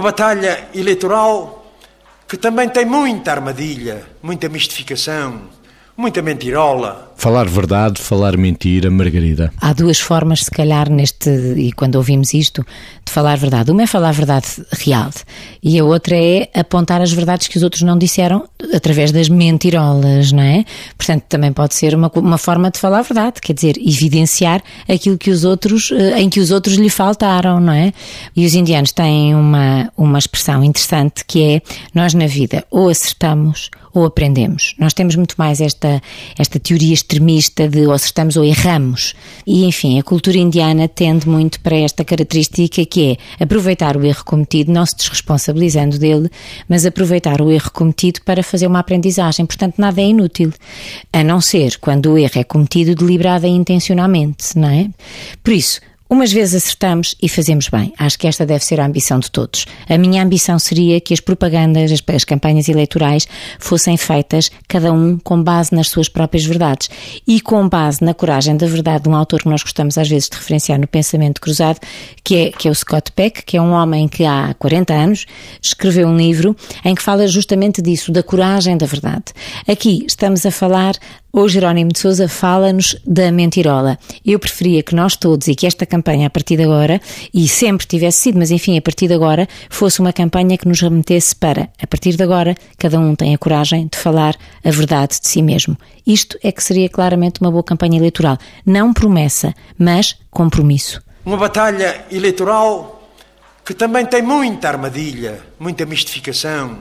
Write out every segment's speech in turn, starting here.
batalha eleitoral que também tem muita armadilha, muita mistificação, muita mentirola. Falar verdade, falar mentira, Margarida. Há duas formas, se calhar, neste, e quando ouvimos isto, de falar verdade. Uma é falar verdade real e a outra é apontar as verdades que os outros não disseram através das mentirolas, não é? Portanto, também pode ser uma, uma forma de falar verdade, quer dizer, evidenciar aquilo que os outros, eh, em que os outros lhe faltaram, não é? E os indianos têm uma, uma expressão interessante que é: nós na vida ou acertamos ou aprendemos. Nós temos muito mais esta, esta teoria extremista de ou acertamos ou erramos. E, enfim, a cultura indiana tende muito para esta característica que é aproveitar o erro cometido, não se desresponsabilizando dele, mas aproveitar o erro cometido para fazer uma aprendizagem. Portanto, nada é inútil. A não ser quando o erro é cometido deliberada e intencionalmente, não é? Por isso, Umas vezes acertamos e fazemos bem. Acho que esta deve ser a ambição de todos. A minha ambição seria que as propagandas, as, as, campanhas eleitorais fossem feitas cada um com base nas suas próprias verdades e com base na coragem da verdade de um autor que nós gostamos às vezes de referenciar no pensamento cruzado, que é, que é o Scott Peck, que é um homem que há 40 anos escreveu um livro em que fala justamente disso, da coragem da verdade. Aqui estamos a falar o Jerónimo de Souza fala-nos da mentirola. Eu preferia que nós todos e que esta campanha, a partir de agora, e sempre tivesse sido, mas enfim, a partir de agora, fosse uma campanha que nos remetesse para, a partir de agora, cada um tem a coragem de falar a verdade de si mesmo. Isto é que seria claramente uma boa campanha eleitoral. Não promessa, mas compromisso. Uma batalha eleitoral que também tem muita armadilha, muita mistificação,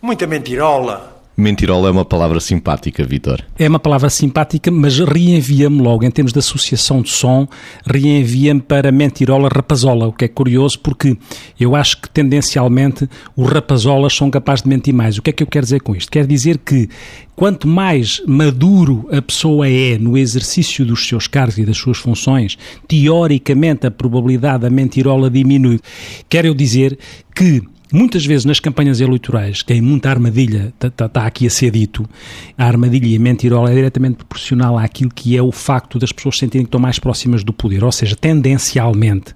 muita mentirola Mentirola é uma palavra simpática, Vitor. É uma palavra simpática, mas reenvia-me logo, em termos de associação de som, reenvia-me para mentirola rapazola, o que é curioso porque eu acho que tendencialmente os rapazolas são capazes de mentir mais. O que é que eu quero dizer com isto? Quer dizer que quanto mais maduro a pessoa é no exercício dos seus cargos e das suas funções, teoricamente a probabilidade da mentirola diminui. Quero eu dizer que Muitas vezes nas campanhas eleitorais, que tem muita armadilha, está tá, tá aqui a ser dito, a armadilha e a mentirola é diretamente proporcional àquilo que é o facto das pessoas sentirem que estão mais próximas do poder. Ou seja, tendencialmente,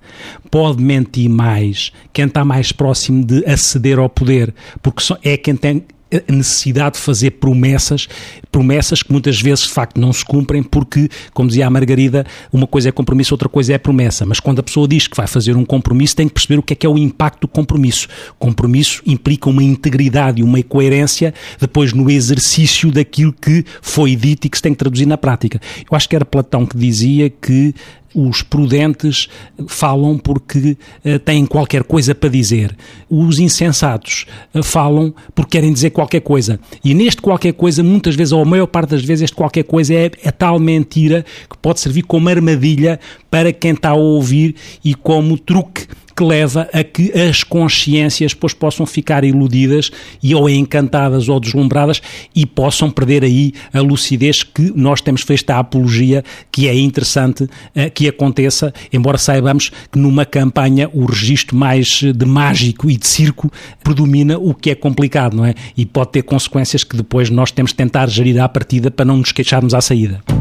pode mentir mais quem está mais próximo de aceder ao poder, porque é quem tem a necessidade de fazer promessas, promessas que muitas vezes de facto não se cumprem porque, como dizia a Margarida, uma coisa é compromisso, outra coisa é promessa. Mas quando a pessoa diz que vai fazer um compromisso, tem que perceber o que é que é o impacto do compromisso. Compromisso implica uma integridade e uma coerência depois no exercício daquilo que foi dito e que se tem que traduzir na prática. Eu acho que era Platão que dizia que os prudentes falam porque uh, têm qualquer coisa para dizer. Os insensatos uh, falam porque querem dizer qualquer coisa. E neste qualquer coisa, muitas vezes, ou a maior parte das vezes, este qualquer coisa é, é tal mentira que pode servir como armadilha para quem está a ouvir e como truque que leva a que as consciências depois possam ficar iludidas e ou encantadas ou deslumbradas e possam perder aí a lucidez que nós temos feito a apologia que é interessante uh, que aconteça, embora saibamos que numa campanha o registro mais de mágico e de circo predomina o que é complicado, não é? E pode ter consequências que depois nós temos de tentar gerir à partida para não nos queixarmos à saída.